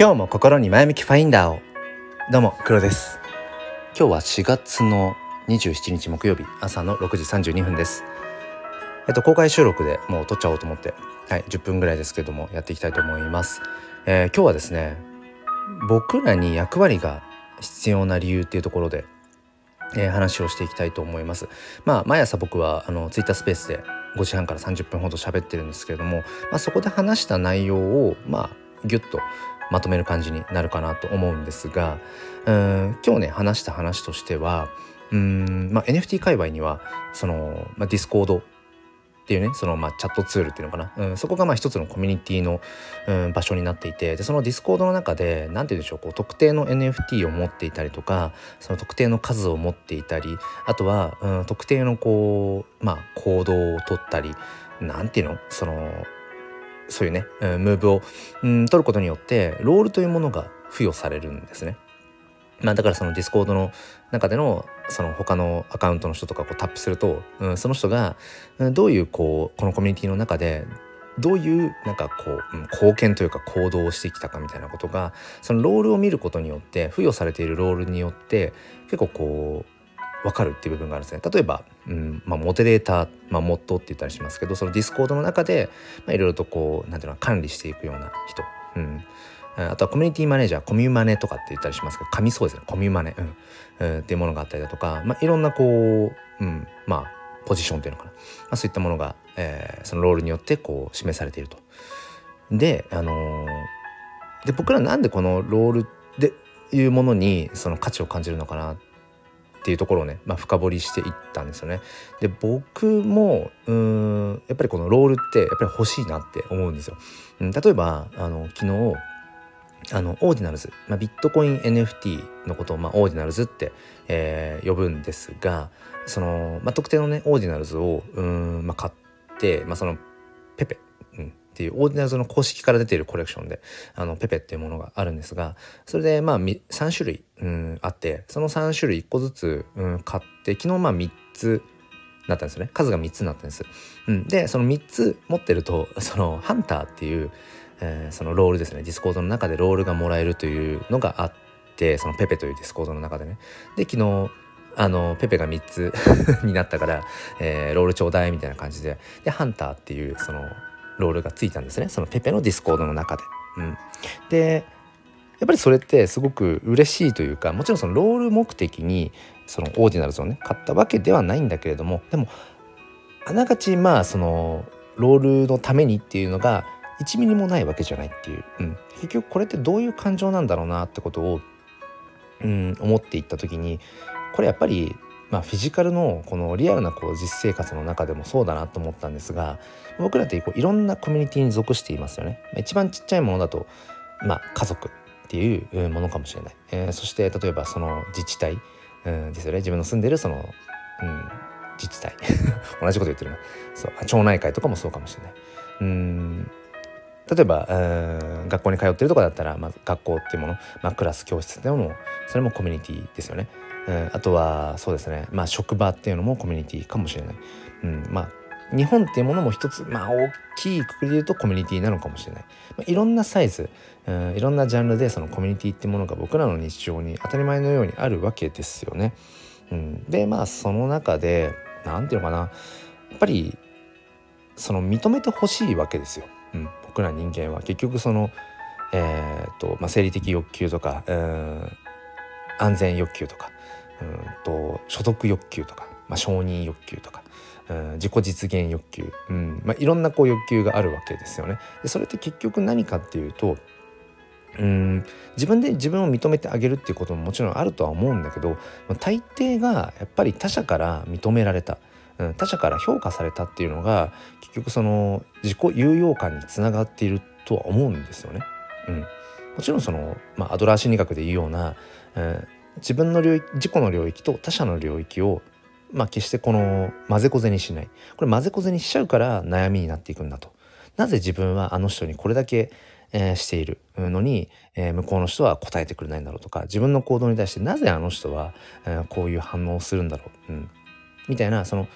今日も心に前向きファインダーを。どうも黒です。今日は4月の27日木曜日朝の6時32分です。えっと公開収録でもう撮っちゃおうと思ってはい10分ぐらいですけどもやっていきたいと思います、えー、今日はですね僕らに役割が必要な理由っていうところでえー、話をしていきたいと思います。まあ毎朝僕はあのツイッタースペースで5時半から30分ほど喋ってるんですけれども、まあ、そこで話した内容をまあギュッとまとめる感じになるかなと思うんですがうん今日ね話した話としてはうん、まあ、NFT 界隈にはその、まあ、ディスコードっていうねそのまあチャットツールっていうのかな、うん、そこがまあ一つのコミュニティの、うん、場所になっていてでそのディスコードの中で何て言うんでしょうこう特定の NFT を持っていたりとかその特定の数を持っていたりあとは、うん、特定のこうまあ行動をとったり何て言うのそのそういうね、うん、ムーブを、うん、取ることによってロールというものが付与されるんですね。まあ、だからそのディスコードの中でのその他のアカウントの人とかこうタップすると、うん、その人がどういうこうこのコミュニティの中でどういうなんかこう、うん、貢献というか行動をしてきたかみたいなことがそのロールを見ることによって付与されているロールによって結構こう分かるっていう部分があるんですね。例えば、うんまあ、モデレーター、まあ、モッドって言ったりしますけどそのディスコードの中で、いろいろとこうなんていうの管理していくような人、うん、あとはコミュニティマネージャーコミュマネとかって言ったりしますけど紙そうですね。コミュマネ、うん。うん、っていうものがあったりだとか、まあ、いろんなこう、うん、まあポジションっていうのかな、まあ、そういったものが、えー、そのロールによってこう示されていると。で,、あのー、で僕らなんでこのロールでいうものにその価値を感じるのかなってっていうところをね、まあ、深掘りしていったんですよね。で僕もうんやっぱりこのロールってやっぱり欲しいなって思うんですよ。うん、例えばあの昨日あのオーディナルズ、まあ、ビットコイン NFT のことを、まあ、オーディナルズって、えー、呼ぶんですがその、まあ、特定のねオーディナルズをうん、まあ、買って、まあ、そのペペ、っていうオーディナルズの公式から出ているコレクションであのペペっていうものがあるんですがそれでまあ3種類、うん、あってその3種類1個ずつ、うん、買って昨日まあ3つなったんですね。数が3つになったんです。うん、でその3つ持ってるとそのハンターっていうえー、そのロールですね。ディスコードの中でロールがもらえるというのがあってそのペペというディスコードの中でね。で昨日あのペペが3つ になったから、えー、ロールちょうだいみたいな感じで。でハンターっていうそのロールがついたんですね。そのペペのディスコードの中で。うん、でやっぱりそれってすごく嬉しいというかもちろんそのロール目的にそのオーディナルズをね買ったわけではないんだけれどもでもあながちまあそのロールのためにっていうのが1ミリもないわけじゃないっていう、うん、結局これってどういう感情なんだろうなってことを、うん、思っていった時にこれやっぱりまあ、フィジカルのこのリアルなこう実生活の中でもそうだなと思ったんですが僕らってこういろんなコミュニティに属していますよね。一番ちっちゃいものだと、まあ、家族っていうものかもしれない。えー、そして例えばその自治体、うん、ですよね自分の住んでるその、うん、自治体 同じこと言ってるなそう町内会とかもそうかもしれない。うん例えば学校に通ってるとかだったら、まあ、学校っていうもの、まあ、クラス教室っていうのもそれもコミュニティですよね。うん、あとはそうですね、まあ、職場っていうのもコミュニティかもしれない。うんまあ、日本っていうものも一つ、まあ、大きいくくりで言うとコミュニティなのかもしれない。まあ、いろんなサイズ、うん、いろんなジャンルでそのコミュニティっていうものが僕らの日常に当たり前のようにあるわけですよね。うん、でまあその中で何て言うのかなやっぱりその認めてほしいわけですよ。うん、僕ら人間は結局その、えーとまあ、生理的欲求とかうん安全欲求とかうんと所得欲求とか、まあ、承認欲求とかうん自己実現欲求、うんまあ、いろんなこう欲求があるわけですよね。でそれって結局何かっていうとうん自分で自分を認めてあげるっていうことももちろんあるとは思うんだけど大抵がやっぱり他者から認められたうん、他者から評価されたっていうのが結局その自己有用感につながっているとは思うんですよね。うん、もちろんその、まあ、アドラー心理学でいうような、えー、自分の領域自己の領域と他者の領域を、まあ、決してこの混ぜこぜにしないこれ混ぜこぜにしちゃうから悩みになっていくんだと。なぜ自分はあの人にこれだけえー、しているのに、えー、向こうの人は答えてくれないんだろうとか自分の行動に対してなぜあの人は、えー、こういう反応をするんだろう、うん、みたいなその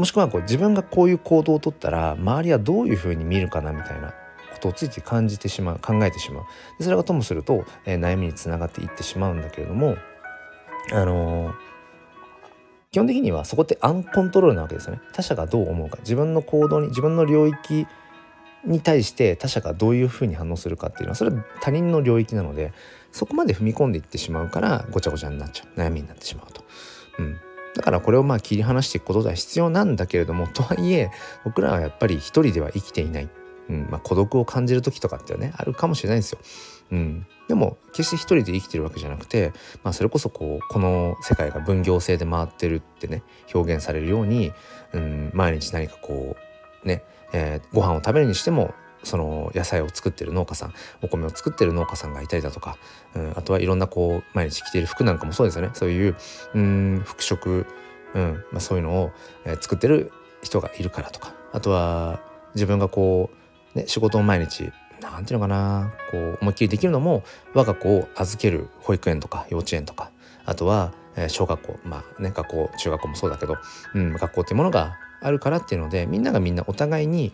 もしくはこう自分がこういう行動をとったら周りはどういうふうに見るかなみたいなことをついつい感じてしまう考えてしまう。でそれがともすると、えー、悩みにつながっていってしまうんだけれどもあのー、基本的にはそこってアンコントロールなわけですよね。他者がどう思うか。自分の行動に自分の領域に対して他者がどういうふうに反応するかっていうのはそれは他人の領域なのでそこまで踏み込んでいってしまうからごちゃごちゃになっちゃう。悩みになってしまうと。うん、だからこれをまあ切り離していくことは必要なんだけれどもとはいえ僕らはやっぱり一人では生きていない、うんまあ、孤独を感じる時とかってねあるかもしれないんですよ。うん、でも決して一人で生きてるわけじゃなくて、まあ、それこそこうこの世界が分業制で回ってるってね表現されるように、うん、毎日何かこうね、えー、ご飯を食べるにしてもその野菜を作ってる農家さんお米を作ってる農家さんがいたりだとか、うん、あとはいろんなこう毎日着ている服なんかもそうですよね。そういううん服飾、うんまあ、そういうのを、えー、作ってる人がいるからとか。あとは自分がこう、ね、仕事を毎日なんていうのかなこう思いっきりできるのも我が子を預ける保育園とか幼稚園とか。あとは、えー、小学校まあね学校中学校もそうだけど、うん、学校っていうものがあるからっていうのでみんながみんなお互いに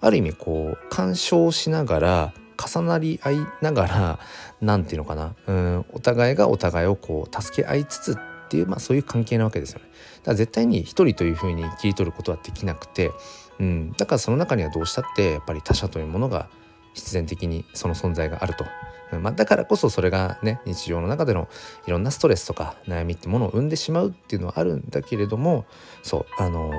ある意味こう干渉しながら重なり合いながら何て言うのかなうんお互いがお互いをこう助け合いつつっていう、まあ、そういう関係なわけですよね。だから絶対に一人というふうに切り取ることはできなくて、うん、だからその中にはどうしたってやっぱり他者というものが必然的にその存在があると。まあ、だからこそそれがね日常の中でのいろんなストレスとか悩みってものを生んでしまうっていうのはあるんだけれどもそうあの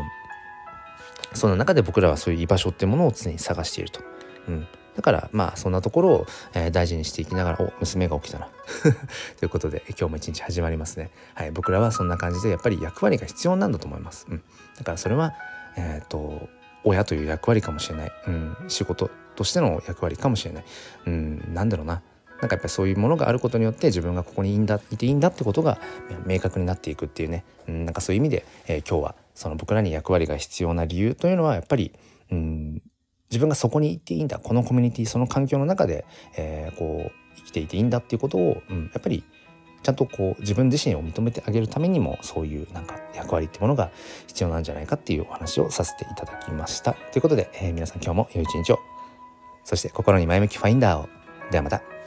その中で僕らはそういう居場所ってものを常に探していると。うん、だからまあそんなところを、えー、大事にしていきながらお娘が起きたな。ということで今日も一日始まりますね。はい、僕らはそんな感じでやっぱり役割が必要なんだと思います。うん、だからそれはえっ、ー、と親という役割かもしれない、うん、仕事としての役割かもしれない、うん、なんだろうな。なんかやっぱりそういうものがあることによって自分がここにいいんだいていいんだってことが明確になっていくっていうね、うん、なんかそういう意味で、えー、今日はその僕らに役割が必要な理由というのはやっぱり、うん、自分がそこに行っていいんだこのコミュニティその環境の中で、えー、こう生きていていいんだっていうことを、うん、やっぱりちゃんとこう自分自身を認めてあげるためにもそういうなんか役割ってものが必要なんじゃないかっていうお話をさせていただきました。ということで、えー、皆さん今日も良い一日をそして心に前向きファインダーをではまた。